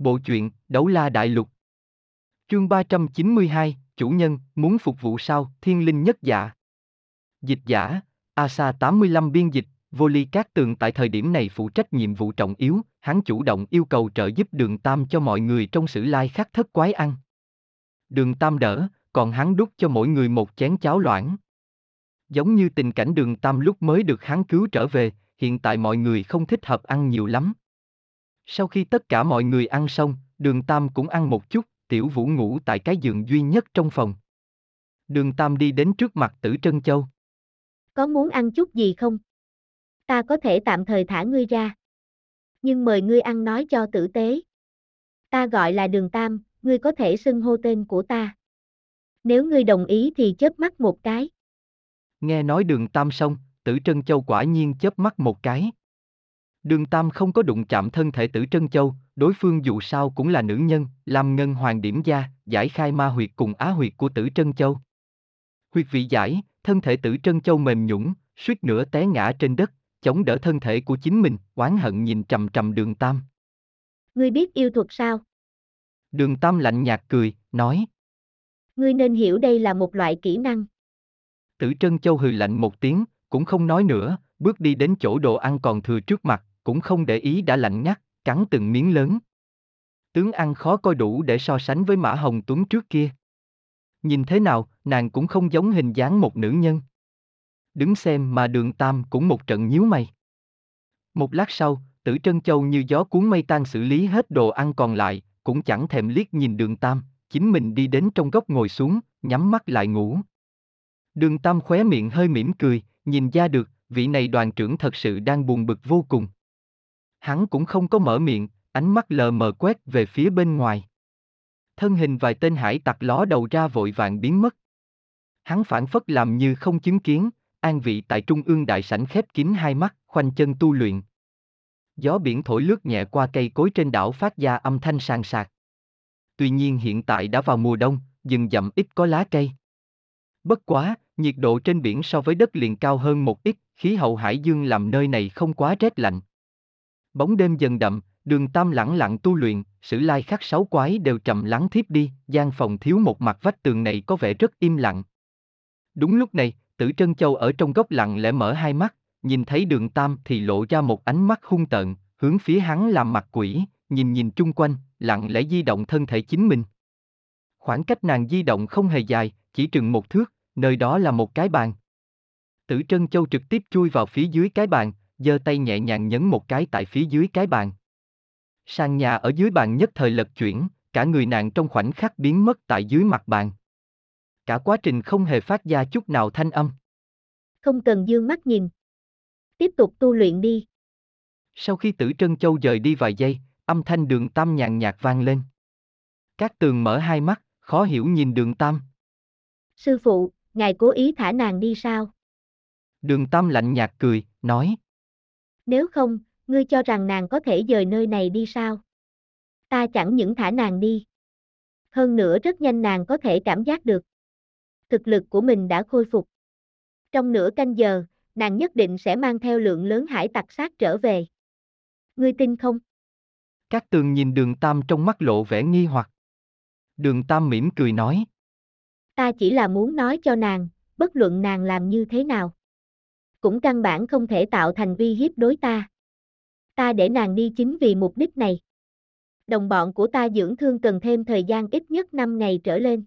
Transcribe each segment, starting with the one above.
Bộ truyện Đấu La Đại Lục Chương 392, Chủ nhân, muốn phục vụ sao, thiên linh nhất dạ. Dịch giả, Asa 85 biên dịch, Vô Ly Cát Tường tại thời điểm này phụ trách nhiệm vụ trọng yếu, hắn chủ động yêu cầu trợ giúp đường Tam cho mọi người trong sử lai khắc thất quái ăn. Đường Tam đỡ, còn hắn đút cho mỗi người một chén cháo loãng. Giống như tình cảnh đường Tam lúc mới được hắn cứu trở về, hiện tại mọi người không thích hợp ăn nhiều lắm. Sau khi tất cả mọi người ăn xong, đường Tam cũng ăn một chút, tiểu vũ ngủ tại cái giường duy nhất trong phòng. Đường Tam đi đến trước mặt tử Trân Châu. Có muốn ăn chút gì không? Ta có thể tạm thời thả ngươi ra. Nhưng mời ngươi ăn nói cho tử tế. Ta gọi là đường Tam, ngươi có thể xưng hô tên của ta. Nếu ngươi đồng ý thì chớp mắt một cái. Nghe nói đường Tam xong, tử Trân Châu quả nhiên chớp mắt một cái. Đường Tam không có đụng chạm thân thể tử Trân Châu, đối phương dù sao cũng là nữ nhân, làm ngân hoàng điểm gia, giải khai ma huyệt cùng á huyệt của tử Trân Châu. Huyệt vị giải, thân thể tử Trân Châu mềm nhũng, suýt nữa té ngã trên đất, chống đỡ thân thể của chính mình, oán hận nhìn trầm trầm đường Tam. Ngươi biết yêu thuật sao? Đường Tam lạnh nhạt cười, nói. Ngươi nên hiểu đây là một loại kỹ năng. Tử Trân Châu hừ lạnh một tiếng, cũng không nói nữa, bước đi đến chỗ đồ ăn còn thừa trước mặt, cũng không để ý đã lạnh ngắt, cắn từng miếng lớn. Tướng ăn khó coi đủ để so sánh với Mã Hồng Tuấn trước kia. Nhìn thế nào, nàng cũng không giống hình dáng một nữ nhân. Đứng xem mà đường Tam cũng một trận nhíu mày. Một lát sau, tử Trân Châu như gió cuốn mây tan xử lý hết đồ ăn còn lại, cũng chẳng thèm liếc nhìn đường Tam, chính mình đi đến trong góc ngồi xuống, nhắm mắt lại ngủ. Đường Tam khóe miệng hơi mỉm cười, nhìn ra được, vị này đoàn trưởng thật sự đang buồn bực vô cùng. Hắn cũng không có mở miệng, ánh mắt lờ mờ quét về phía bên ngoài. Thân hình vài tên hải tặc ló đầu ra vội vàng biến mất. Hắn phản phất làm như không chứng kiến, an vị tại trung ương đại sảnh khép kín hai mắt, khoanh chân tu luyện. Gió biển thổi lướt nhẹ qua cây cối trên đảo phát ra âm thanh sàn sạc. Tuy nhiên hiện tại đã vào mùa đông, rừng dặm ít có lá cây. Bất quá, nhiệt độ trên biển so với đất liền cao hơn một ít, khí hậu hải dương làm nơi này không quá rét lạnh. Bóng đêm dần đậm, đường tam lẳng lặng tu luyện, sử lai khắc sáu quái đều trầm lắng thiếp đi, gian phòng thiếu một mặt vách tường này có vẻ rất im lặng. Đúng lúc này, tử Trân Châu ở trong góc lặng lẽ mở hai mắt, nhìn thấy đường tam thì lộ ra một ánh mắt hung tợn, hướng phía hắn làm mặt quỷ, nhìn nhìn chung quanh, lặng lẽ di động thân thể chính mình. Khoảng cách nàng di động không hề dài, chỉ chừng một thước, nơi đó là một cái bàn. Tử Trân Châu trực tiếp chui vào phía dưới cái bàn, giơ tay nhẹ nhàng nhấn một cái tại phía dưới cái bàn. Sàn nhà ở dưới bàn nhất thời lật chuyển, cả người nàng trong khoảnh khắc biến mất tại dưới mặt bàn. Cả quá trình không hề phát ra chút nào thanh âm. Không cần dương mắt nhìn. Tiếp tục tu luyện đi. Sau khi tử Trân Châu rời đi vài giây, âm thanh đường tam nhàn nhạt vang lên. Các tường mở hai mắt, khó hiểu nhìn đường tam. Sư phụ, ngài cố ý thả nàng đi sao? Đường tam lạnh nhạt cười, nói. Nếu không, ngươi cho rằng nàng có thể rời nơi này đi sao? Ta chẳng những thả nàng đi. Hơn nữa rất nhanh nàng có thể cảm giác được. Thực lực của mình đã khôi phục. Trong nửa canh giờ, nàng nhất định sẽ mang theo lượng lớn hải tặc sát trở về. Ngươi tin không? Các tường nhìn đường Tam trong mắt lộ vẻ nghi hoặc. Đường Tam mỉm cười nói. Ta chỉ là muốn nói cho nàng, bất luận nàng làm như thế nào. Cũng căn bản không thể tạo thành uy hiếp đối ta. Ta để nàng đi chính vì mục đích này. Đồng bọn của ta dưỡng thương cần thêm thời gian ít nhất 5 ngày trở lên.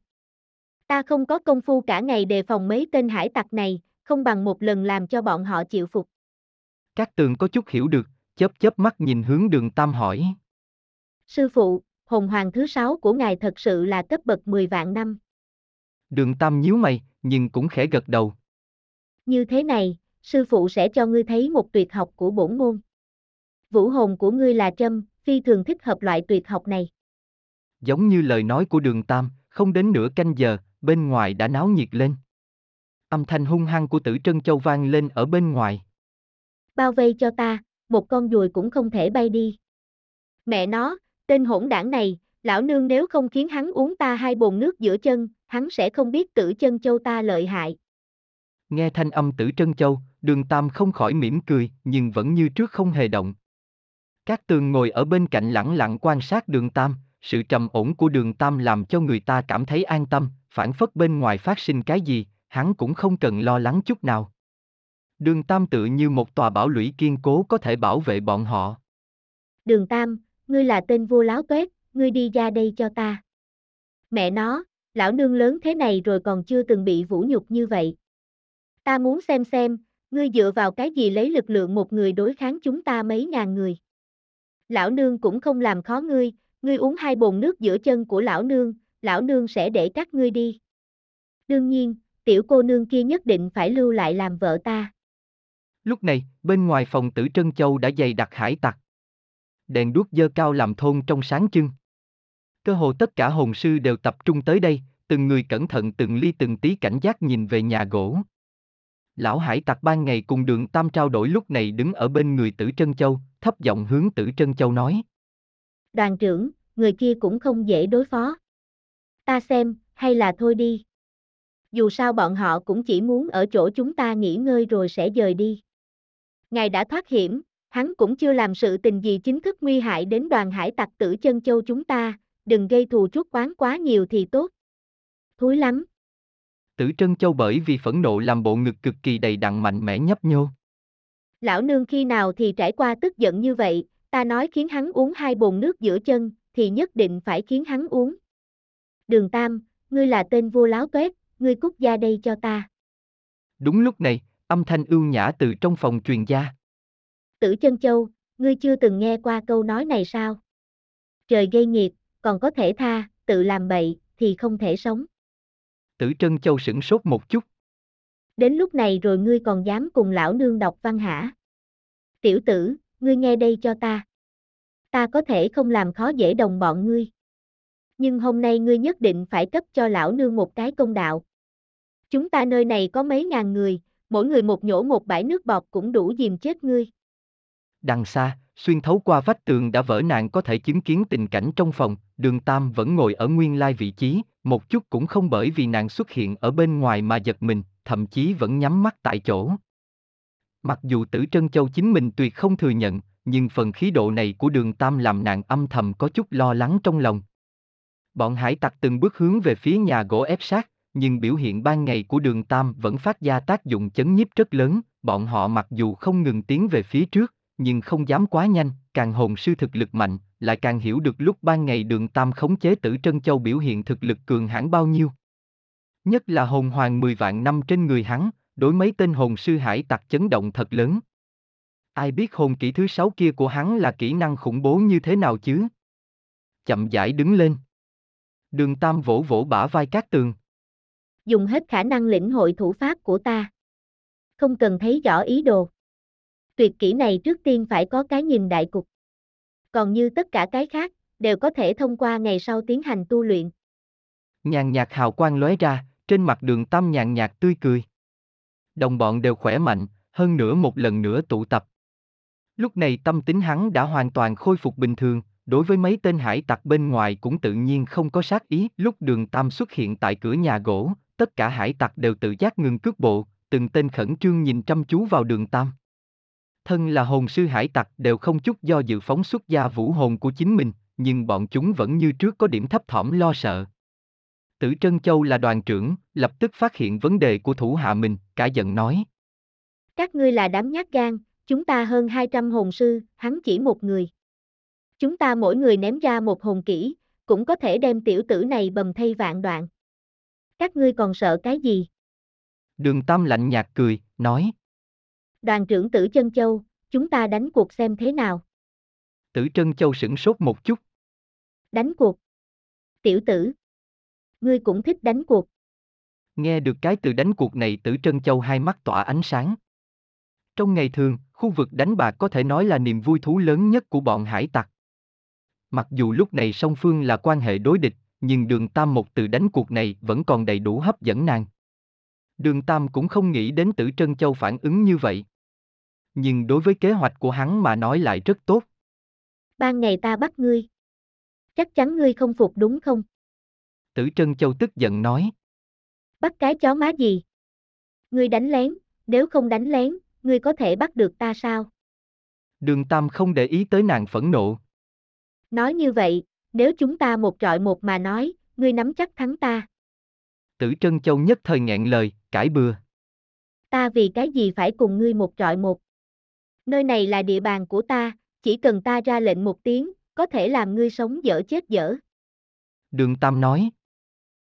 Ta không có công phu cả ngày đề phòng mấy tên hải tặc này, không bằng một lần làm cho bọn họ chịu phục. Các tường có chút hiểu được, chớp chớp mắt nhìn hướng đường Tam hỏi. Sư phụ, hồn hoàng thứ sáu của ngài thật sự là cấp bậc 10 vạn năm. Đường Tam nhíu mày, nhưng cũng khẽ gật đầu. Như thế này, sư phụ sẽ cho ngươi thấy một tuyệt học của bổn môn. Vũ hồn của ngươi là trâm, phi thường thích hợp loại tuyệt học này. Giống như lời nói của đường Tam, không đến nửa canh giờ, bên ngoài đã náo nhiệt lên. Âm thanh hung hăng của tử Trân Châu vang lên ở bên ngoài. Bao vây cho ta, một con dùi cũng không thể bay đi. Mẹ nó, tên hỗn đảng này, lão nương nếu không khiến hắn uống ta hai bồn nước giữa chân, hắn sẽ không biết tử chân châu ta lợi hại. Nghe thanh âm tử Trân Châu, đường Tam không khỏi mỉm cười, nhưng vẫn như trước không hề động. Các tường ngồi ở bên cạnh lẳng lặng quan sát đường Tam, sự trầm ổn của đường Tam làm cho người ta cảm thấy an tâm, phản phất bên ngoài phát sinh cái gì, hắn cũng không cần lo lắng chút nào. Đường Tam tự như một tòa bảo lũy kiên cố có thể bảo vệ bọn họ. Đường Tam, ngươi là tên vua láo tuét, ngươi đi ra đây cho ta. Mẹ nó, lão nương lớn thế này rồi còn chưa từng bị vũ nhục như vậy. Ta muốn xem xem, ngươi dựa vào cái gì lấy lực lượng một người đối kháng chúng ta mấy ngàn người. Lão nương cũng không làm khó ngươi, ngươi uống hai bồn nước giữa chân của lão nương, lão nương sẽ để các ngươi đi. Đương nhiên, tiểu cô nương kia nhất định phải lưu lại làm vợ ta. Lúc này, bên ngoài phòng tử Trân Châu đã dày đặc hải tặc. Đèn đuốc dơ cao làm thôn trong sáng trưng. Cơ hồ tất cả hồn sư đều tập trung tới đây, từng người cẩn thận từng ly từng tí cảnh giác nhìn về nhà gỗ. Lão hải tặc ban ngày cùng đường Tam trao đổi lúc này đứng ở bên người tử Trân Châu, thấp giọng hướng tử Trân Châu nói. Đoàn trưởng, người kia cũng không dễ đối phó. Ta xem, hay là thôi đi. Dù sao bọn họ cũng chỉ muốn ở chỗ chúng ta nghỉ ngơi rồi sẽ dời đi. Ngài đã thoát hiểm, hắn cũng chưa làm sự tình gì chính thức nguy hại đến đoàn hải tặc tử chân châu chúng ta, đừng gây thù chuốc oán quá nhiều thì tốt. Thúi lắm. Tử Trân Châu bởi vì phẫn nộ làm bộ ngực cực kỳ đầy đặn mạnh mẽ nhấp nhô. Lão nương khi nào thì trải qua tức giận như vậy, ta nói khiến hắn uống hai bồn nước giữa chân, thì nhất định phải khiến hắn uống. Đường Tam, ngươi là tên vua láo tuét, ngươi cút ra đây cho ta. Đúng lúc này, âm thanh ưu nhã từ trong phòng truyền ra. Tử chân châu, ngươi chưa từng nghe qua câu nói này sao? Trời gây nghiệt, còn có thể tha, tự làm bậy, thì không thể sống. Tử Trân Châu sửng sốt một chút. Đến lúc này rồi ngươi còn dám cùng lão nương đọc văn hả? Tiểu tử, ngươi nghe đây cho ta. Ta có thể không làm khó dễ đồng bọn ngươi. Nhưng hôm nay ngươi nhất định phải cấp cho lão nương một cái công đạo. Chúng ta nơi này có mấy ngàn người, mỗi người một nhổ một bãi nước bọt cũng đủ dìm chết ngươi. Đằng xa, xuyên thấu qua vách tường đã vỡ nạn có thể chứng kiến tình cảnh trong phòng, đường Tam vẫn ngồi ở nguyên lai vị trí, một chút cũng không bởi vì nàng xuất hiện ở bên ngoài mà giật mình, thậm chí vẫn nhắm mắt tại chỗ. Mặc dù tử Trân Châu chính mình tuyệt không thừa nhận, nhưng phần khí độ này của đường Tam làm nàng âm thầm có chút lo lắng trong lòng. Bọn hải tặc từng bước hướng về phía nhà gỗ ép sát, nhưng biểu hiện ban ngày của đường Tam vẫn phát ra tác dụng chấn nhiếp rất lớn, bọn họ mặc dù không ngừng tiến về phía trước, nhưng không dám quá nhanh, càng hồn sư thực lực mạnh, lại càng hiểu được lúc ban ngày đường Tam khống chế tử Trân Châu biểu hiện thực lực cường hãn bao nhiêu. Nhất là hồn hoàng 10 vạn năm trên người hắn, đối mấy tên hồn sư hải tặc chấn động thật lớn. Ai biết hồn kỹ thứ sáu kia của hắn là kỹ năng khủng bố như thế nào chứ? Chậm rãi đứng lên. Đường Tam vỗ vỗ bả vai các tường. Dùng hết khả năng lĩnh hội thủ pháp của ta. Không cần thấy rõ ý đồ. Tuyệt kỹ này trước tiên phải có cái nhìn đại cục. Còn như tất cả cái khác, đều có thể thông qua ngày sau tiến hành tu luyện. Nhàn nhạt hào quang lóe ra, trên mặt đường Tam nhàn nhạt tươi cười. Đồng bọn đều khỏe mạnh, hơn nữa một lần nữa tụ tập. Lúc này tâm tính hắn đã hoàn toàn khôi phục bình thường, đối với mấy tên hải tặc bên ngoài cũng tự nhiên không có sát ý. Lúc đường Tam xuất hiện tại cửa nhà gỗ, tất cả hải tặc đều tự giác ngừng cước bộ, từng tên khẩn trương nhìn chăm chú vào đường Tam. Thân là hồn sư hải tặc đều không chút do dự phóng xuất ra vũ hồn của chính mình, nhưng bọn chúng vẫn như trước có điểm thấp thỏm lo sợ. Tử Trân Châu là đoàn trưởng, lập tức phát hiện vấn đề của thủ hạ mình, cả giận nói. Các ngươi là đám nhát gan, chúng ta hơn 200 hồn sư, hắn chỉ một người. Chúng ta mỗi người ném ra một hồn kỹ, cũng có thể đem tiểu tử này bầm thay vạn đoạn. Các ngươi còn sợ cái gì? Đường Tam lạnh nhạt cười, nói. Đoàn trưởng tử chân châu, chúng ta đánh cuộc xem thế nào. Tử Trân Châu sửng sốt một chút. Đánh cuộc. Tiểu tử. Ngươi cũng thích đánh cuộc. Nghe được cái từ đánh cuộc này Tử Trân Châu hai mắt tỏa ánh sáng. Trong ngày thường, khu vực đánh bạc có thể nói là niềm vui thú lớn nhất của bọn hải tặc. Mặc dù lúc này song phương là quan hệ đối địch, nhưng đường Tam một từ đánh cuộc này vẫn còn đầy đủ hấp dẫn nàng. Đường Tam cũng không nghĩ đến Tử Trân Châu phản ứng như vậy. Nhưng đối với kế hoạch của hắn mà nói lại rất tốt. Ban ngày ta bắt ngươi. Chắc chắn ngươi không phục đúng không? Tử Trân Châu tức giận nói. Bắt cái chó má gì? Ngươi đánh lén, nếu không đánh lén, ngươi có thể bắt được ta sao? Đường Tam không để ý tới nàng phẫn nộ. Nói như vậy, nếu chúng ta một trọi một mà nói, ngươi nắm chắc thắng ta. Tử Trân Châu nhất thời nghẹn lời, cãi bừa. Ta vì cái gì phải cùng ngươi một trọi một? Nơi này là địa bàn của ta, chỉ cần ta ra lệnh một tiếng, có thể làm ngươi sống dở chết dở. Đường Tam nói.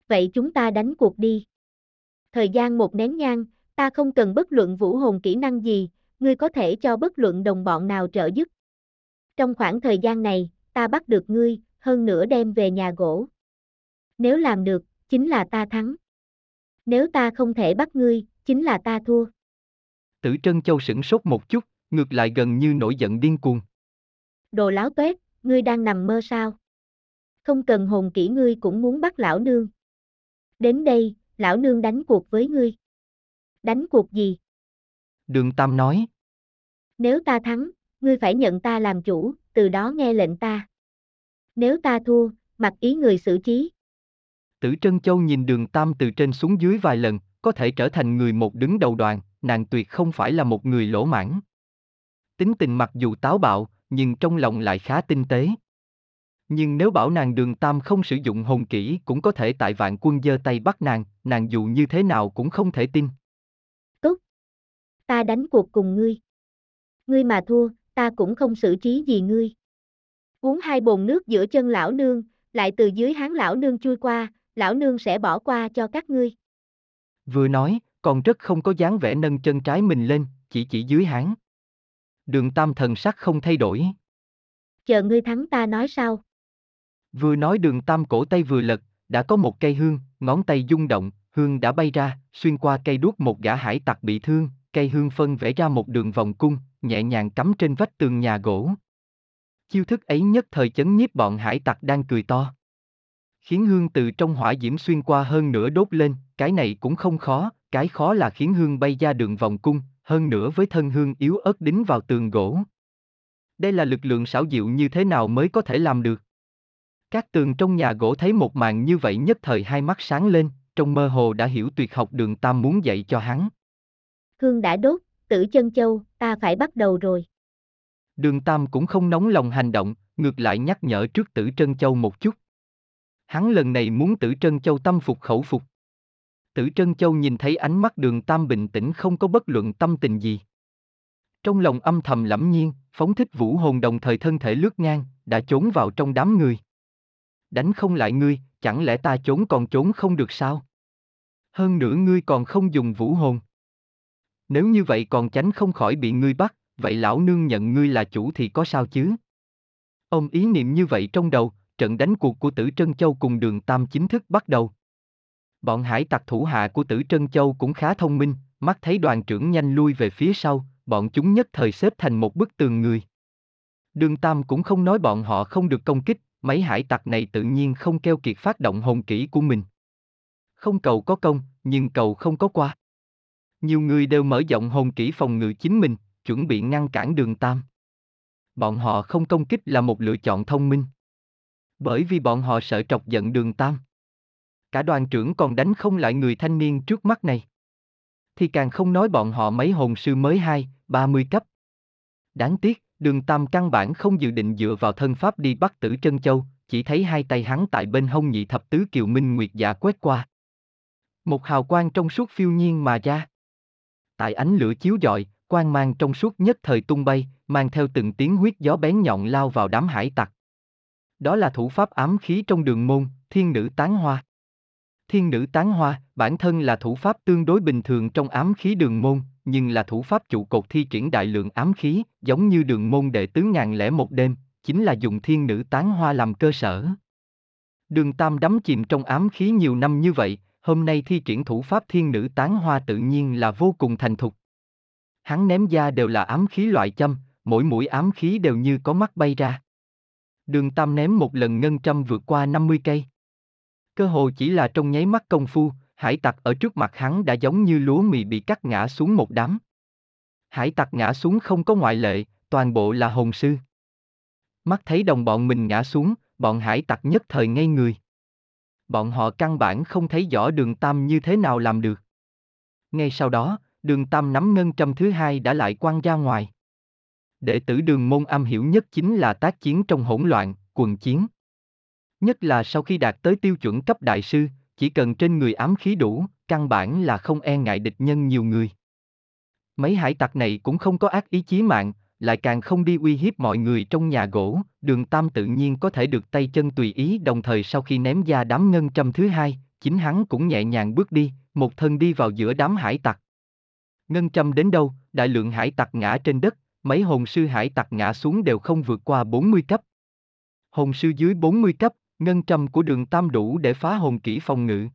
Vậy chúng ta đánh cuộc đi. Thời gian một nén nhang, ta không cần bất luận vũ hồn kỹ năng gì, ngươi có thể cho bất luận đồng bọn nào trợ giúp. Trong khoảng thời gian này, ta bắt được ngươi, hơn nữa đem về nhà gỗ. Nếu làm được, chính là ta thắng. Nếu ta không thể bắt ngươi, chính là ta thua. Tử Trân Châu sửng sốt một chút, ngược lại gần như nổi giận điên cuồng. Đồ láo tuét, ngươi đang nằm mơ sao? Không cần hồn kỹ ngươi cũng muốn bắt lão nương. Đến đây, lão nương đánh cuộc với ngươi. Đánh cuộc gì? Đường Tam nói. Nếu ta thắng, ngươi phải nhận ta làm chủ, từ đó nghe lệnh ta. Nếu ta thua, mặc ý người xử trí. Tử Trân Châu nhìn đường Tam từ trên xuống dưới vài lần, có thể trở thành người một đứng đầu đoàn, nàng tuyệt không phải là một người lỗ mãn. Tính tình mặc dù táo bạo, nhưng trong lòng lại khá tinh tế. Nhưng nếu bảo nàng đường Tam không sử dụng hồn kỹ cũng có thể tại vạn quân giơ tay bắt nàng, nàng dù như thế nào cũng không thể tin. Tốt. Ta đánh cuộc cùng ngươi. Ngươi mà thua, ta cũng không xử trí gì ngươi. Uống hai bồn nước giữa chân lão nương, lại từ dưới háng lão nương chui qua, lão nương sẽ bỏ qua cho các ngươi. Vừa nói, còn rất không có dáng vẻ nâng chân trái mình lên, chỉ chỉ dưới háng. Đường Tam thần sắc không thay đổi. Chờ ngươi thắng ta nói sao? Vừa nói đường Tam cổ tay vừa lật, đã có một cây hương, ngón tay rung động, hương đã bay ra, xuyên qua cây đuốc một gã hải tặc bị thương, cây hương phân vẽ ra một đường vòng cung, nhẹ nhàng cắm trên vách tường nhà gỗ. Chiêu thức ấy nhất thời chấn nhiếp bọn hải tặc đang cười to. Khiến hương từ trong hỏa diễm xuyên qua hơn nửa đốt lên, cái này cũng không khó, cái khó là khiến hương bay ra đường vòng cung, hơn nữa với thân hương yếu ớt đính vào tường gỗ. Đây là lực lượng xảo diệu như thế nào mới có thể làm được? Các tường trong nhà gỗ thấy một màn như vậy nhất thời hai mắt sáng lên, trong mơ hồ đã hiểu tuyệt học đường Tam muốn dạy cho hắn. Hương đã đốt, tử chân châu, ta phải bắt đầu rồi. Đường Tam cũng không nóng lòng hành động, ngược lại nhắc nhở trước tử Trân Châu một chút. Hắn lần này muốn tử Trân Châu tâm phục khẩu phục. Tử Trân Châu nhìn thấy ánh mắt đường Tam bình tĩnh không có bất luận tâm tình gì. Trong lòng âm thầm lẫm nhiên, phóng thích vũ hồn đồng thời thân thể lướt ngang, đã trốn vào trong đám người. Đánh không lại ngươi, chẳng lẽ ta trốn còn trốn không được sao? Hơn nữa ngươi còn không dùng vũ hồn. Nếu như vậy còn tránh không khỏi bị ngươi bắt, vậy lão nương nhận ngươi là chủ thì có sao chứ? Ông ý niệm như vậy trong đầu, trận đánh cuộc của Tử Trân Châu cùng đường Tam chính thức bắt đầu. Bọn hải tặc thủ hạ của Tử Trân Châu cũng khá thông minh, mắt thấy đoàn trưởng nhanh lui về phía sau, bọn chúng nhất thời xếp thành một bức tường người. Đường Tam cũng không nói bọn họ không được công kích, mấy hải tặc này tự nhiên không keo kiệt phát động hồn kỹ của mình. Không cầu có công, nhưng cầu không có qua. Nhiều người đều mở rộng hồn kỹ phòng ngự chính mình, chuẩn bị ngăn cản đường Tam. Bọn họ không công kích là một lựa chọn thông minh. Bởi vì bọn họ sợ trọc giận đường Tam. Cả đoàn trưởng còn đánh không lại người thanh niên trước mắt này. Thì càng không nói bọn họ mấy hồn sư mới hai, ba mươi cấp. Đáng tiếc, đường Tam căn bản không dự định dựa vào thân pháp đi bắt tử Trân Châu, chỉ thấy hai tay hắn tại bên hông nhị thập tứ kiều minh nguyệt dạ quét qua. Một hào quang trong suốt phiêu nhiên mà ra. Tại ánh lửa chiếu dọi, quang mang trong suốt nhất thời tung bay, mang theo từng tiếng huyết gió bén nhọn lao vào đám hải tặc. Đó là thủ pháp ám khí trong đường môn, thiên nữ tán hoa. Thiên nữ tán hoa, bản thân là thủ pháp tương đối bình thường trong ám khí đường môn, nhưng là thủ pháp trụ cột thi triển đại lượng ám khí, giống như đường môn đệ tứ ngàn lẻ một đêm, chính là dùng thiên nữ tán hoa làm cơ sở. Đường Tam đắm chìm trong ám khí nhiều năm như vậy, hôm nay thi triển thủ pháp thiên nữ tán hoa tự nhiên là vô cùng thành thục. Hắn ném ra đều là ám khí loại châm, mỗi mũi ám khí đều như có mắt bay ra. Đường Tam ném một lần ngân châm vượt qua 50 cây. Cơ hồ chỉ là trong nháy mắt công phu, hải tặc ở trước mặt hắn đã giống như lúa mì bị cắt ngã xuống một đám. Hải tặc ngã xuống không có ngoại lệ, toàn bộ là hồn sư. Mắt thấy đồng bọn mình ngã xuống, bọn hải tặc nhất thời ngây người. Bọn họ căn bản không thấy rõ đường Tam như thế nào làm được. Ngay sau đó, đường Tam nắm ngân châm thứ hai đã lại quăng ra ngoài. Đệ tử đường môn am hiểu nhất chính là tác chiến trong hỗn loạn, quần chiến. Nhất là sau khi đạt tới tiêu chuẩn cấp đại sư, chỉ cần trên người ám khí đủ, căn bản là không e ngại địch nhân nhiều người. Mấy hải tặc này cũng không có ác ý chí mạng, lại càng không đi uy hiếp mọi người trong nhà gỗ, đường Tam tự nhiên có thể được tay chân tùy ý đồng thời sau khi ném ra đám ngân châm thứ hai, chính hắn cũng nhẹ nhàng bước đi, một thân đi vào giữa đám hải tặc. Ngân châm đến đâu, đại lượng hải tặc ngã trên đất, mấy hồn sư hải tặc ngã xuống đều không vượt qua 40 cấp. Hồn sư dưới 40 cấp, ngân trầm của đường Tam đủ để phá hồn kỹ phòng ngự.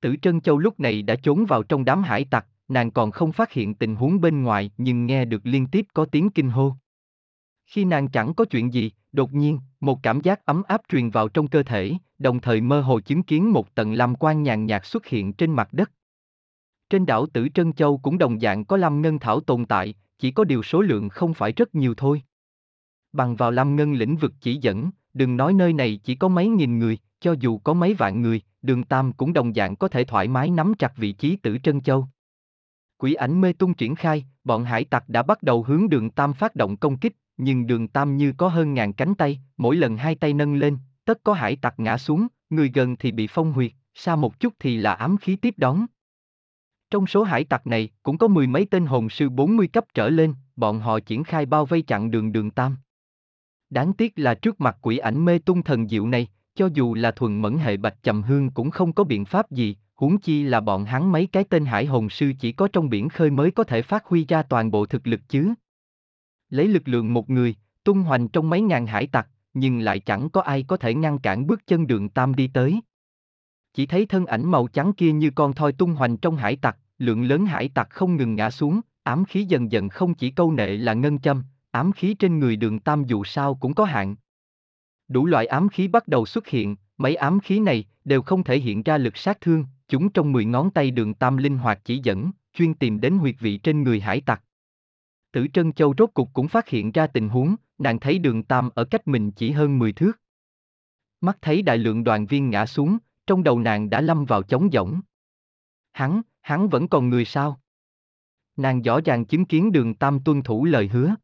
Tử Trân Châu lúc này đã trốn vào trong đám hải tặc, nàng còn không phát hiện tình huống bên ngoài nhưng nghe được liên tiếp có tiếng kinh hô. Khi nàng chẳng có chuyện gì, đột nhiên, một cảm giác ấm áp truyền vào trong cơ thể, đồng thời mơ hồ chứng kiến một tầng lam quan nhàn nhạt xuất hiện trên mặt đất. Trên đảo Tử Trân Châu cũng đồng dạng có lam ngân thảo tồn tại, chỉ có điều số lượng không phải rất nhiều thôi. Bằng vào lam ngân lĩnh vực chỉ dẫn, đừng nói nơi này chỉ có mấy nghìn người, cho dù có mấy vạn người, đường Tam cũng đồng dạng có thể thoải mái nắm chặt vị trí Tử Trân Châu. Quỷ ảnh mê tung triển khai, bọn hải tặc đã bắt đầu hướng đường Tam phát động công kích, nhưng đường Tam như có hơn ngàn cánh tay, mỗi lần hai tay nâng lên, tất có hải tặc ngã xuống, người gần thì bị phong huyệt, xa một chút thì là ám khí tiếp đón. Trong số hải tặc này, cũng có mười mấy tên hồn sư 40 cấp trở lên, bọn họ triển khai bao vây chặn đường đường Tam. Đáng tiếc là trước mặt quỷ ảnh mê tung thần diệu này, cho dù là thuần mẫn hệ bạch trầm hương cũng không có biện pháp gì, huống chi là bọn hắn mấy cái tên hải hồn sư chỉ có trong biển khơi mới có thể phát huy ra toàn bộ thực lực chứ. Lấy lực lượng một người, tung hoành trong mấy ngàn hải tặc, nhưng lại chẳng có ai có thể ngăn cản bước chân đường Tam đi tới. Chỉ thấy thân ảnh màu trắng kia như con thoi tung hoành trong hải tặc, lượng lớn hải tặc không ngừng ngã xuống, ám khí dần dần không chỉ câu nệ là ngân châm, ám khí trên người đường Tam dù sao cũng có hạn. Đủ loại ám khí bắt đầu xuất hiện, mấy ám khí này đều không thể hiện ra lực sát thương, chúng trong 10 ngón tay đường tam linh hoạt chỉ dẫn, chuyên tìm đến huyệt vị trên người hải tặc. Tử Trân Châu rốt cục cũng phát hiện ra tình huống, nàng thấy đường tam ở cách mình chỉ hơn 10 thước. Mắt thấy đại lượng đoàn viên ngã xuống, trong đầu nàng đã lâm vào chống giỏng. Hắn, hắn vẫn còn người sao? Nàng rõ ràng chứng kiến đường tam tuân thủ lời hứa.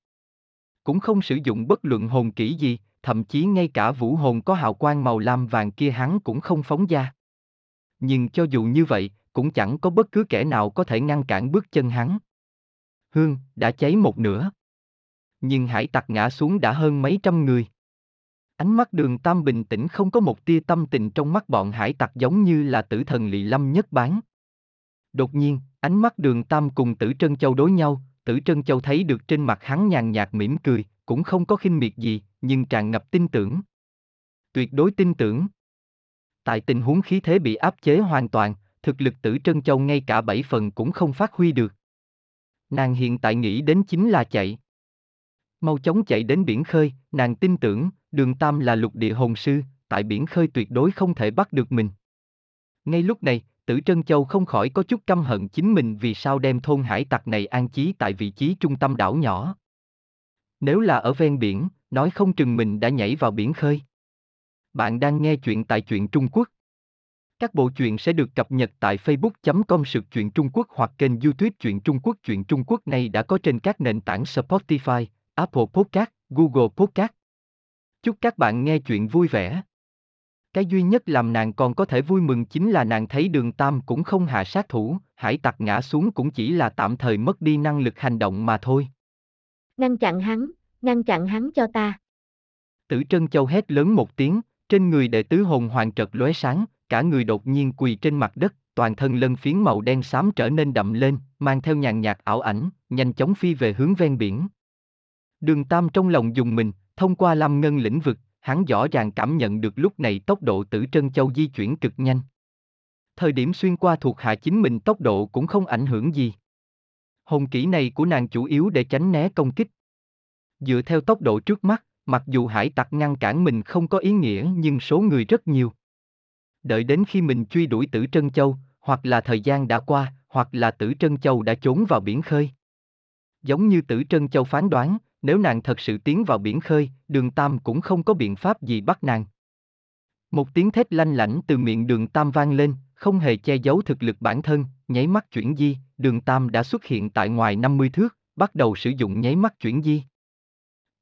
Cũng không sử dụng bất luận hồn kỹ gì, thậm chí ngay cả vũ hồn có hào quang màu lam vàng kia hắn cũng không phóng ra nhưng cho dù như vậy, cũng chẳng có bất cứ kẻ nào có thể ngăn cản bước chân hắn. Hương, đã cháy một nửa. Nhưng hải tặc ngã xuống đã hơn mấy trăm người. Ánh mắt đường Tam bình tĩnh không có một tia tâm tình trong mắt bọn hải tặc giống như là tử thần lị lâm nhất bán. Đột nhiên, ánh mắt đường Tam cùng tử Trân Châu đối nhau, tử Trân Châu thấy được trên mặt hắn nhàn nhạt mỉm cười, cũng không có khinh miệt gì, nhưng tràn ngập tin tưởng. Tuyệt đối tin tưởng. Tại tình huống khí thế bị áp chế hoàn toàn, thực lực tử Trân Châu ngay cả bảy phần cũng không phát huy được. Nàng hiện tại nghĩ đến chính là chạy. Mau chóng chạy đến biển khơi, nàng tin tưởng, đường Tam là lục địa hồn sư, tại biển khơi tuyệt đối không thể bắt được mình. Ngay lúc này, tử Trân Châu không khỏi có chút căm hận chính mình vì sao đem thôn hải tặc này an trí tại vị trí trung tâm đảo nhỏ. Nếu là ở ven biển, nói không chừng mình đã nhảy vào biển khơi. Bạn đang nghe chuyện tại truyện Trung Quốc. Các bộ truyện sẽ được cập nhật tại facebook.com sự truyện Trung Quốc hoặc kênh youtube truyện Trung Quốc. Truyện Trung Quốc này đã có trên các nền tảng Spotify, Apple Podcast, Google Podcast. Chúc các bạn nghe chuyện vui vẻ. Cái duy nhất làm nàng còn có thể vui mừng chính là nàng thấy đường Tam cũng không hạ sát thủ, hải tặc ngã xuống cũng chỉ là tạm thời mất đi năng lực hành động mà thôi. Ngăn chặn hắn, ngăn chặn hắn cho ta. Tử Trân Châu hét lớn một tiếng, trên người đệ tứ hồn hoàng trật lóe sáng, cả người đột nhiên quỳ trên mặt đất, toàn thân lân phiến màu đen xám trở nên đậm lên, mang theo nhàn nhạt ảo ảnh, nhanh chóng phi về hướng ven biển. Đường Tam trong lòng dùng mình, thông qua lâm ngân lĩnh vực, hắn rõ ràng cảm nhận được lúc này tốc độ tử trân châu di chuyển cực nhanh. Thời điểm xuyên qua thuộc hạ chính mình tốc độ cũng không ảnh hưởng gì. Hồn kỹ này của nàng chủ yếu để tránh né công kích. Dựa theo tốc độ trước mắt, Mặc dù hải tặc ngăn cản mình không có ý nghĩa nhưng số người rất nhiều. Đợi đến khi mình truy đuổi tử Trân Châu, hoặc là thời gian đã qua, hoặc là tử Trân Châu đã trốn vào biển khơi. Giống như tử Trân Châu phán đoán, nếu nàng thật sự tiến vào biển khơi, đường Tam cũng không có biện pháp gì bắt nàng. Một tiếng thét lanh lảnh từ miệng đường Tam vang lên, không hề che giấu thực lực bản thân, nháy mắt chuyển di, đường Tam đã xuất hiện tại ngoài 50 thước, bắt đầu sử dụng nháy mắt chuyển di.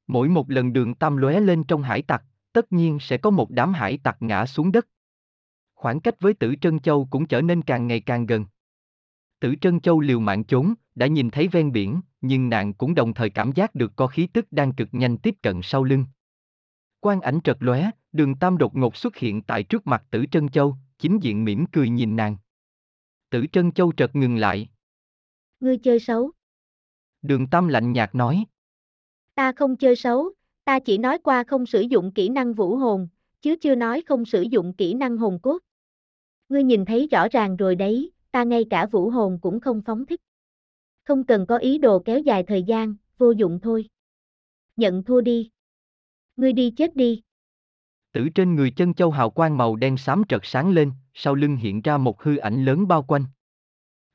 Mỗi một lần đường tam lóe lên trong hải tặc, tất nhiên sẽ có một đám hải tặc ngã xuống đất. Khoảng cách với Tử Trân Châu cũng trở nên càng ngày càng gần. Tử Trân Châu liều mạng trốn, đã nhìn thấy ven biển, nhưng nàng cũng đồng thời cảm giác được có khí tức đang cực nhanh tiếp cận sau lưng. Quan ảnh trật lóe, đường tam đột ngột xuất hiện tại trước mặt Tử Trân Châu, chính diện mỉm cười nhìn nàng. Tử Trân Châu trật ngừng lại. Ngươi chơi xấu. Đường tam lạnh nhạt nói. Ta không chơi xấu, ta chỉ nói qua không sử dụng kỹ năng vũ hồn, chứ chưa nói không sử dụng kỹ năng hồn cốt. Ngươi nhìn thấy rõ ràng rồi đấy, ta ngay cả vũ hồn cũng không phóng thích. Không cần có ý đồ kéo dài thời gian, vô dụng thôi. Nhận thua đi. Ngươi đi chết đi. Tử trên người chân châu hào quang màu đen xám trật sáng lên, sau lưng hiện ra một hư ảnh lớn bao quanh.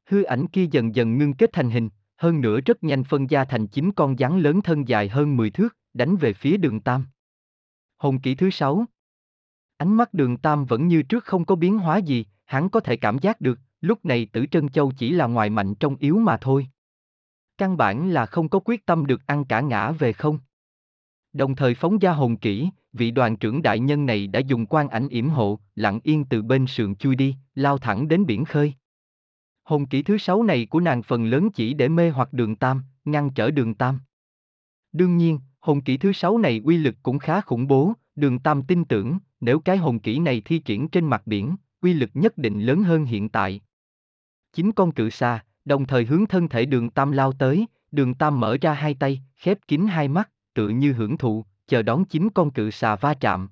Hư ảnh kia dần dần ngưng kết thành hình, hơn nữa rất nhanh phân ra thành chín con rắn lớn thân dài hơn 10 thước, đánh về phía đường Tam. Hồn kỹ thứ sáu Ánh mắt đường Tam vẫn như trước không có biến hóa gì, hắn có thể cảm giác được, lúc này tử Trân Châu chỉ là ngoài mạnh trong yếu mà thôi. Căn bản là không có quyết tâm được ăn cả ngã về không. Đồng thời phóng ra hồn kỹ, vị đoàn trưởng đại nhân này đã dùng quan ảnh yểm hộ, lặng yên từ bên sườn chui đi, lao thẳng đến biển khơi. Hồn kỹ thứ sáu này của nàng phần lớn chỉ để mê hoặc đường Tam, ngăn trở đường Tam. Đương nhiên, hồn kỹ thứ sáu này uy lực cũng khá khủng bố, đường Tam tin tưởng, nếu cái hồn kỹ này thi triển trên mặt biển, uy lực nhất định lớn hơn hiện tại. Chính con cự xa, đồng thời hướng thân thể đường Tam lao tới, đường Tam mở ra hai tay, khép kín hai mắt, tự như hưởng thụ, chờ đón chính con cự xà va chạm.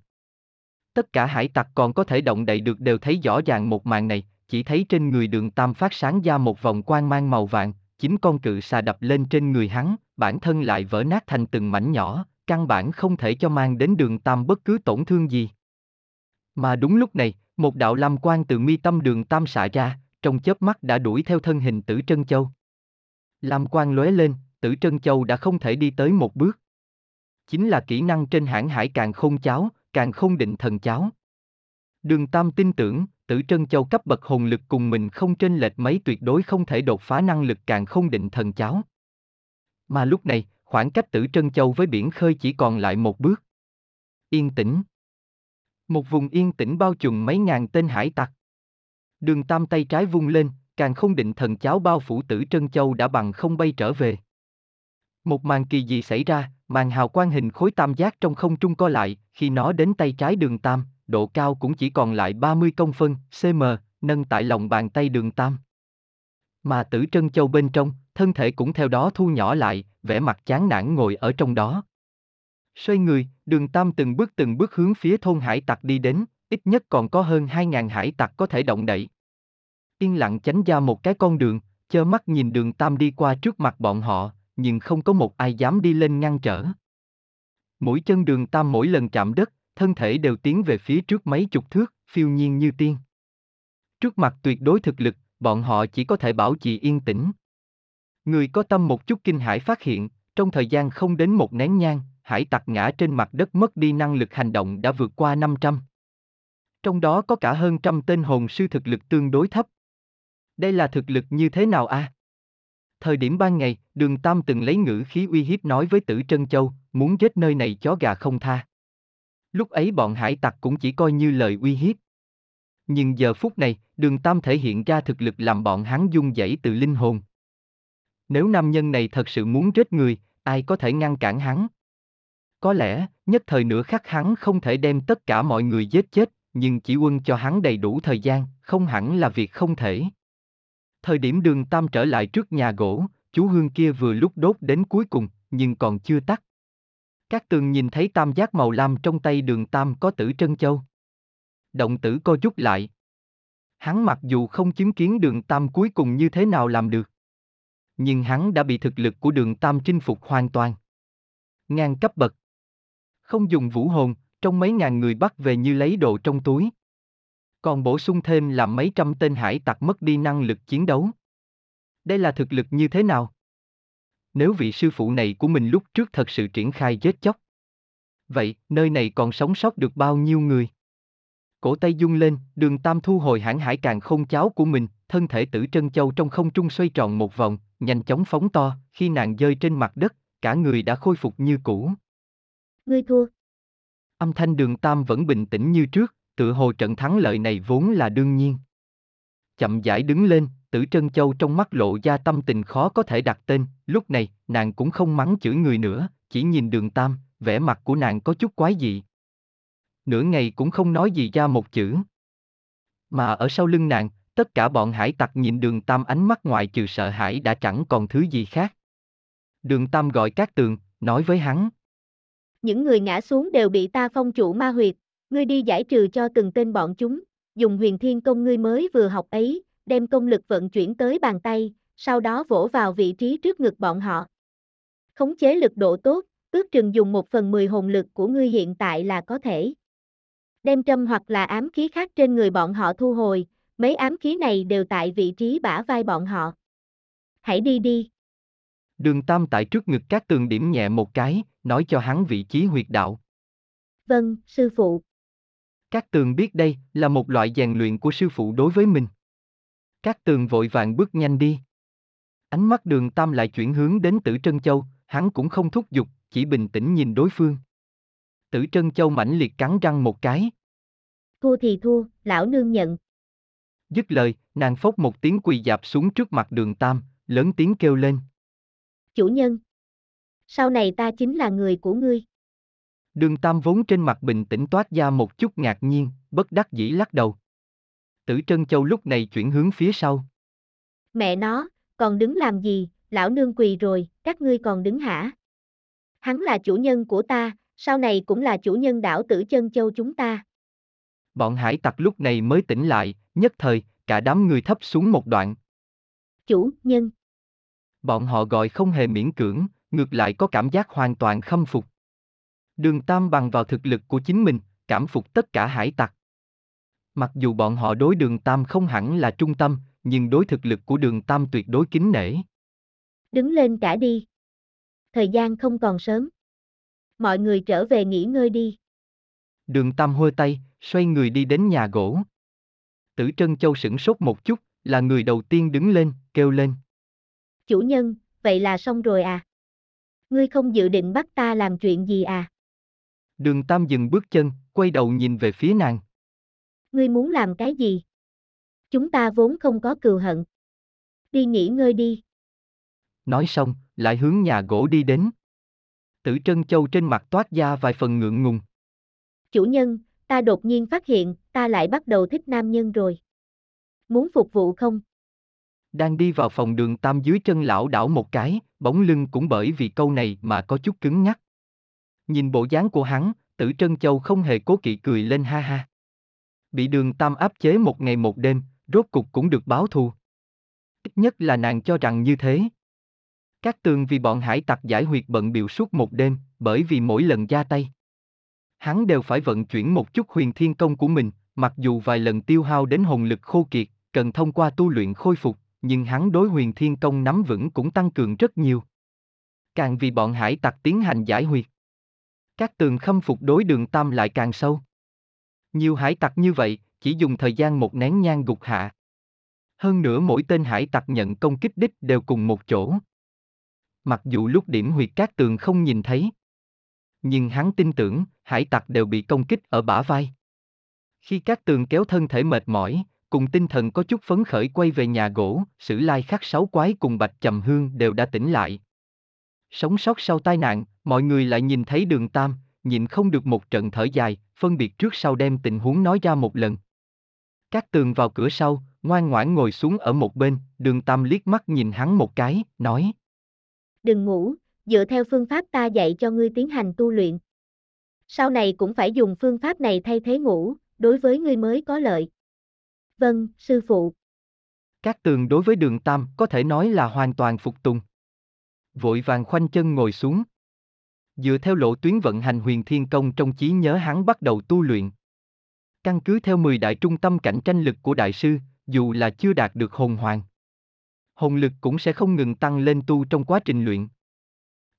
Tất cả hải tặc còn có thể động đậy được đều thấy rõ ràng một màn này, chỉ thấy trên người đường Tam phát sáng ra một vòng quang mang màu vàng, chính con cự xà đập lên trên người hắn, bản thân lại vỡ nát thành từng mảnh nhỏ, căn bản không thể cho mang đến đường Tam bất cứ tổn thương gì. Mà đúng lúc này, một đạo lam quang từ mi tâm đường Tam xạ ra, trong chớp mắt đã đuổi theo thân hình Tử Trân Châu. Lam quang lóe lên, Tử Trân Châu đã không thể đi tới một bước. Chính là kỹ năng trên hãng hải càng không cháo, càng không định thần cháo. Đường Tam tin tưởng, Tử Trân Châu cấp bậc hồn lực cùng mình không trên lệch mấy tuyệt đối không thể đột phá năng lực càng không định thần cháo. Mà lúc này, khoảng cách Tử Trân Châu với biển khơi chỉ còn lại một bước. Yên tĩnh. Một vùng yên tĩnh bao trùm mấy ngàn tên hải tặc. Đường Tam tay trái vung lên, càng không định thần cháo bao phủ Tử Trân Châu đã bằng không bay trở về. Một màn kỳ dị xảy ra, màn hào quang hình khối tam giác trong không trung co lại, khi nó đến tay trái đường Tam, độ cao cũng chỉ còn lại 30 công phân, cm, nâng tại lòng bàn tay đường Tam. Mà tử trân châu bên trong, thân thể cũng theo đó thu nhỏ lại, vẻ mặt chán nản ngồi ở trong đó. Xoay người, đường Tam từng bước từng bước hướng phía thôn hải tặc đi đến, ít nhất còn có hơn 2.000 hải tặc có thể động đậy. Yên lặng tránh ra một cái con đường, chơ mắt nhìn đường Tam đi qua trước mặt bọn họ, nhưng không có một ai dám đi lên ngăn trở. Mũi chân đường Tam mỗi lần chạm đất, thân thể đều tiến về phía trước mấy chục thước, phiêu nhiên như tiên. Trước mặt tuyệt đối thực lực, bọn họ chỉ có thể bảo trì yên tĩnh. Người có tâm một chút kinh hải phát hiện, trong thời gian không đến một nén nhang, hải tặc ngã trên mặt đất mất đi năng lực hành động đã vượt qua 500. Trong đó có cả hơn trăm tên hồn sư thực lực tương đối thấp. Đây là thực lực như thế nào a? Thời điểm ban ngày, đường Tam từng lấy ngữ khí uy hiếp nói với tử Trân Châu, muốn giết nơi này chó gà không tha. Lúc ấy bọn hải tặc cũng chỉ coi như lời uy hiếp. Nhưng giờ phút này, đường Tam thể hiện ra thực lực làm bọn hắn dung dẫy từ linh hồn. Nếu nam nhân này thật sự muốn giết người, ai có thể ngăn cản hắn? Có lẽ, nhất thời nửa khắc hắn không thể đem tất cả mọi người giết chết, nhưng chỉ quân cho hắn đầy đủ thời gian, không hẳn là việc không thể. Thời điểm đường Tam trở lại trước nhà gỗ, chú hương kia vừa lúc đốt đến cuối cùng, nhưng còn chưa tắt. Các tường nhìn thấy tam giác màu lam trong tay đường Tam có tử trân châu. Động tử co rút lại. Hắn mặc dù không chứng kiến đường Tam cuối cùng như thế nào làm được. Nhưng hắn đã bị thực lực của đường Tam chinh phục hoàn toàn. Ngang cấp bậc. Không dùng vũ hồn, trong mấy ngàn người bắt về như lấy đồ trong túi. Còn bổ sung thêm là mấy trăm tên hải tặc mất đi năng lực chiến đấu. Đây là thực lực như thế nào? Nếu vị sư phụ này của mình lúc trước thật sự triển khai giết chóc. Vậy, nơi này còn sống sót được bao nhiêu người? Cổ tay dung lên, đường tam thu hồi hãng hải càng không cháo của mình, thân thể tử trân châu trong không trung xoay tròn một vòng, nhanh chóng phóng to, khi nàng rơi trên mặt đất, cả người đã khôi phục như cũ. Ngươi thua. Âm thanh đường Tam vẫn bình tĩnh như trước, tự hồ trận thắng lợi này vốn là đương nhiên. Chậm rãi đứng lên, Tử Trân Châu trong mắt lộ ra tâm tình khó có thể đặt tên, lúc này, nàng cũng không mắng chửi người nữa, chỉ nhìn đường Tam, vẻ mặt của nàng có chút quái dị. Nửa ngày cũng không nói gì ra một chữ. Mà ở sau lưng nàng, tất cả bọn hải tặc nhìn đường Tam ánh mắt ngoại trừ sợ hãi đã chẳng còn thứ gì khác. Đường Tam gọi các tường, nói với hắn. Những người ngã xuống đều bị ta phong chủ ma huyệt, ngươi đi giải trừ cho từng tên bọn chúng, dùng huyền thiên công ngươi mới vừa học ấy, đem công lực vận chuyển tới bàn tay, sau đó vỗ vào vị trí trước ngực bọn họ. Khống chế lực độ tốt, ước chừng dùng một phần mười hồn lực của ngươi hiện tại là có thể. Đem trâm hoặc là ám khí khác trên người bọn họ thu hồi, mấy ám khí này đều tại vị trí bả vai bọn họ. Hãy đi đi. Đường Tam tại trước ngực các tường điểm nhẹ một cái, nói cho hắn vị trí huyệt đạo. Vâng, sư phụ. Các tường biết đây là một loại rèn luyện của sư phụ đối với mình. Các tường vội vàng bước nhanh đi. Ánh mắt đường Tam lại chuyển hướng đến Tử Trân Châu, hắn cũng không thúc giục, chỉ bình tĩnh nhìn đối phương. Tử Trân Châu mãnh liệt cắn răng một cái. Thua thì thua, lão nương nhận. Dứt lời, nàng phốc một tiếng quỳ dạp xuống trước mặt đường Tam, lớn tiếng kêu lên. Chủ nhân. Sau này ta chính là người của ngươi. Đường Tam vốn trên mặt bình tĩnh toát ra một chút ngạc nhiên, bất đắc dĩ lắc đầu. Tử Trân Châu lúc này chuyển hướng phía sau. Mẹ nó, còn đứng làm gì, lão nương quỳ rồi, các ngươi còn đứng hả? Hắn là chủ nhân của ta, sau này cũng là chủ nhân đảo Tử Chân Châu chúng ta. Bọn hải tặc lúc này mới tỉnh lại, nhất thời, cả đám người thấp xuống một đoạn. Chủ, nhân. Bọn họ gọi không hề miễn cưỡng, ngược lại có cảm giác hoàn toàn khâm phục. Đường Tam bằng vào thực lực của chính mình, cảm phục tất cả hải tặc. Mặc dù bọn họ đối đường Tam không hẳn là trung tâm, nhưng đối thực lực của đường Tam tuyệt đối kính nể. Đứng lên cả đi. Thời gian không còn sớm. Mọi người trở về nghỉ ngơi đi. Đường Tam hôi tay, xoay người đi đến nhà gỗ. Tử Trân Châu sửng sốt một chút, là người đầu tiên đứng lên, kêu lên. Chủ nhân, vậy là xong rồi à? Ngươi không dự định bắt ta làm chuyện gì à? Đường Tam dừng bước chân, quay đầu nhìn về phía nàng. Ngươi muốn làm cái gì? Chúng ta vốn không có cừu hận. Đi nghỉ ngơi đi. Nói xong, lại hướng nhà gỗ đi đến. Tử Trân Châu trên mặt toát ra vài phần ngượng ngùng. Chủ nhân, ta đột nhiên phát hiện, ta lại bắt đầu thích nam nhân rồi. Muốn phục vụ không? Đang đi vào phòng đường Tam dưới chân lão đảo một cái, bóng lưng cũng bởi vì câu này mà có chút cứng nhắc. Nhìn bộ dáng của hắn, tử Trân Châu không hề cố kỵ cười lên ha ha. Bị đường Tam áp chế một ngày một đêm, rốt cục cũng được báo thù. Ít nhất là nàng cho rằng như thế. Các tường vì bọn hải tặc giải huyệt bận biểu suốt một đêm, bởi vì mỗi lần ra tay. Hắn đều phải vận chuyển một chút huyền thiên công của mình, mặc dù vài lần tiêu hao đến hồn lực khô kiệt, cần thông qua tu luyện khôi phục, nhưng hắn đối huyền thiên công nắm vững cũng tăng cường rất nhiều. Càng vì bọn hải tặc tiến hành giải huyệt. Các tường khâm phục đối đường tam lại càng sâu. Nhiều hải tặc như vậy, chỉ dùng thời gian một nén nhang gục hạ. Hơn nữa mỗi tên hải tặc nhận công kích đích đều cùng một chỗ. Mặc dù lúc điểm huyệt các tường không nhìn thấy. Nhưng hắn tin tưởng, hải tặc đều bị công kích ở bả vai. Khi các tường kéo thân thể mệt mỏi, cùng tinh thần có chút phấn khởi quay về nhà gỗ, sử lai khắc sáu quái cùng bạch trầm hương đều đã tỉnh lại. Sống sót sau tai nạn, mọi người lại nhìn thấy đường tam, nhìn không được một trận thở dài, phân biệt trước sau đem tình huống nói ra một lần. Các tường vào cửa sau, ngoan ngoãn ngồi xuống ở một bên, đường tam liếc mắt nhìn hắn một cái, nói. Đừng ngủ, dựa theo phương pháp ta dạy cho ngươi tiến hành tu luyện. Sau này cũng phải dùng phương pháp này thay thế ngủ, đối với ngươi mới có lợi. Vâng, sư phụ. Các tường đối với đường Tam có thể nói là hoàn toàn phục tùng. Vội vàng khoanh chân ngồi xuống. Dựa theo lộ tuyến vận hành huyền thiên công trong trí nhớ hắn bắt đầu tu luyện. Căn cứ theo 10 đại trung tâm cạnh tranh lực của đại sư, dù là chưa đạt được hồn hoàng. Hồn lực cũng sẽ không ngừng tăng lên tu trong quá trình luyện.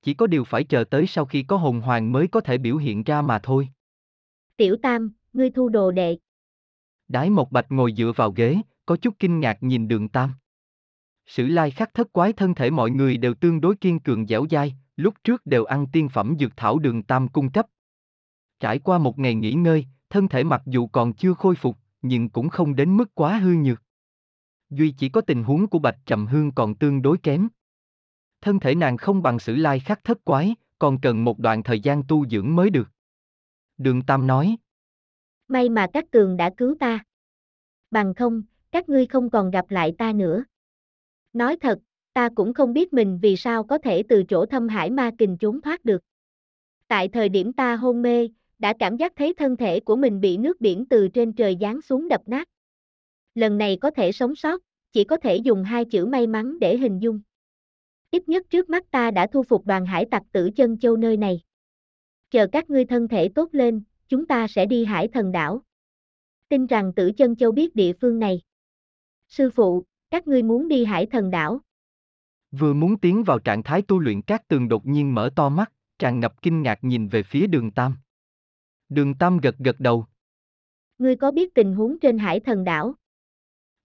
Chỉ có điều phải chờ tới sau khi có hồn hoàng mới có thể biểu hiện ra mà thôi. Tiểu Tam, ngươi thu đồ đệ. Đái Mộc bạch ngồi dựa vào ghế, có chút kinh ngạc nhìn đường Tam. Sử lai khắc thất quái thân thể mọi người đều tương đối kiên cường dẻo dai, lúc trước đều ăn tiên phẩm dược thảo đường Tam cung cấp, Trải qua một ngày nghỉ ngơi, thân thể mặc dù còn chưa khôi phục, nhưng cũng không đến mức quá hư nhược. Duy chỉ có tình huống của Bạch Trầm Hương còn tương đối kém. Thân thể nàng không bằng sử lai khắc thất quái, còn cần một đoạn thời gian tu dưỡng mới được. Đường Tam nói. May mà các cường đã cứu ta. Bằng không, các ngươi không còn gặp lại ta nữa. Nói thật, ta cũng không biết mình vì sao có thể từ chỗ thâm hải ma kình trốn thoát được. Tại thời điểm ta hôn mê, đã cảm giác thấy thân thể của mình bị nước biển từ trên trời giáng xuống đập nát. Lần này có thể sống sót, chỉ có thể dùng hai chữ may mắn để hình dung. Ít nhất trước mắt ta đã thu phục đoàn hải tặc tử chân châu nơi này. Chờ các ngươi thân thể tốt lên, chúng ta sẽ đi hải thần đảo. Tin rằng tử chân châu biết địa phương này. Sư phụ, các ngươi muốn đi hải thần đảo. Vừa muốn tiến vào trạng thái tu luyện các tường đột nhiên mở to mắt, tràn ngập kinh ngạc nhìn về phía đường Tam. Đường Tam gật gật đầu. Ngươi có biết tình huống trên hải thần đảo?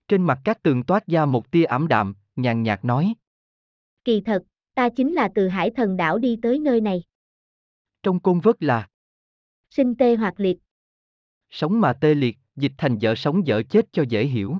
Trên mặt các tường toát ra một tia ảm đạm, nhàn nhạt nói. Kỳ thật, ta chính là từ hải thần đảo đi tới nơi này. Trong côn vất là Sinh tê hoặc liệt. Sống mà tê liệt, dịch thành vợ sống vợ chết cho dễ hiểu.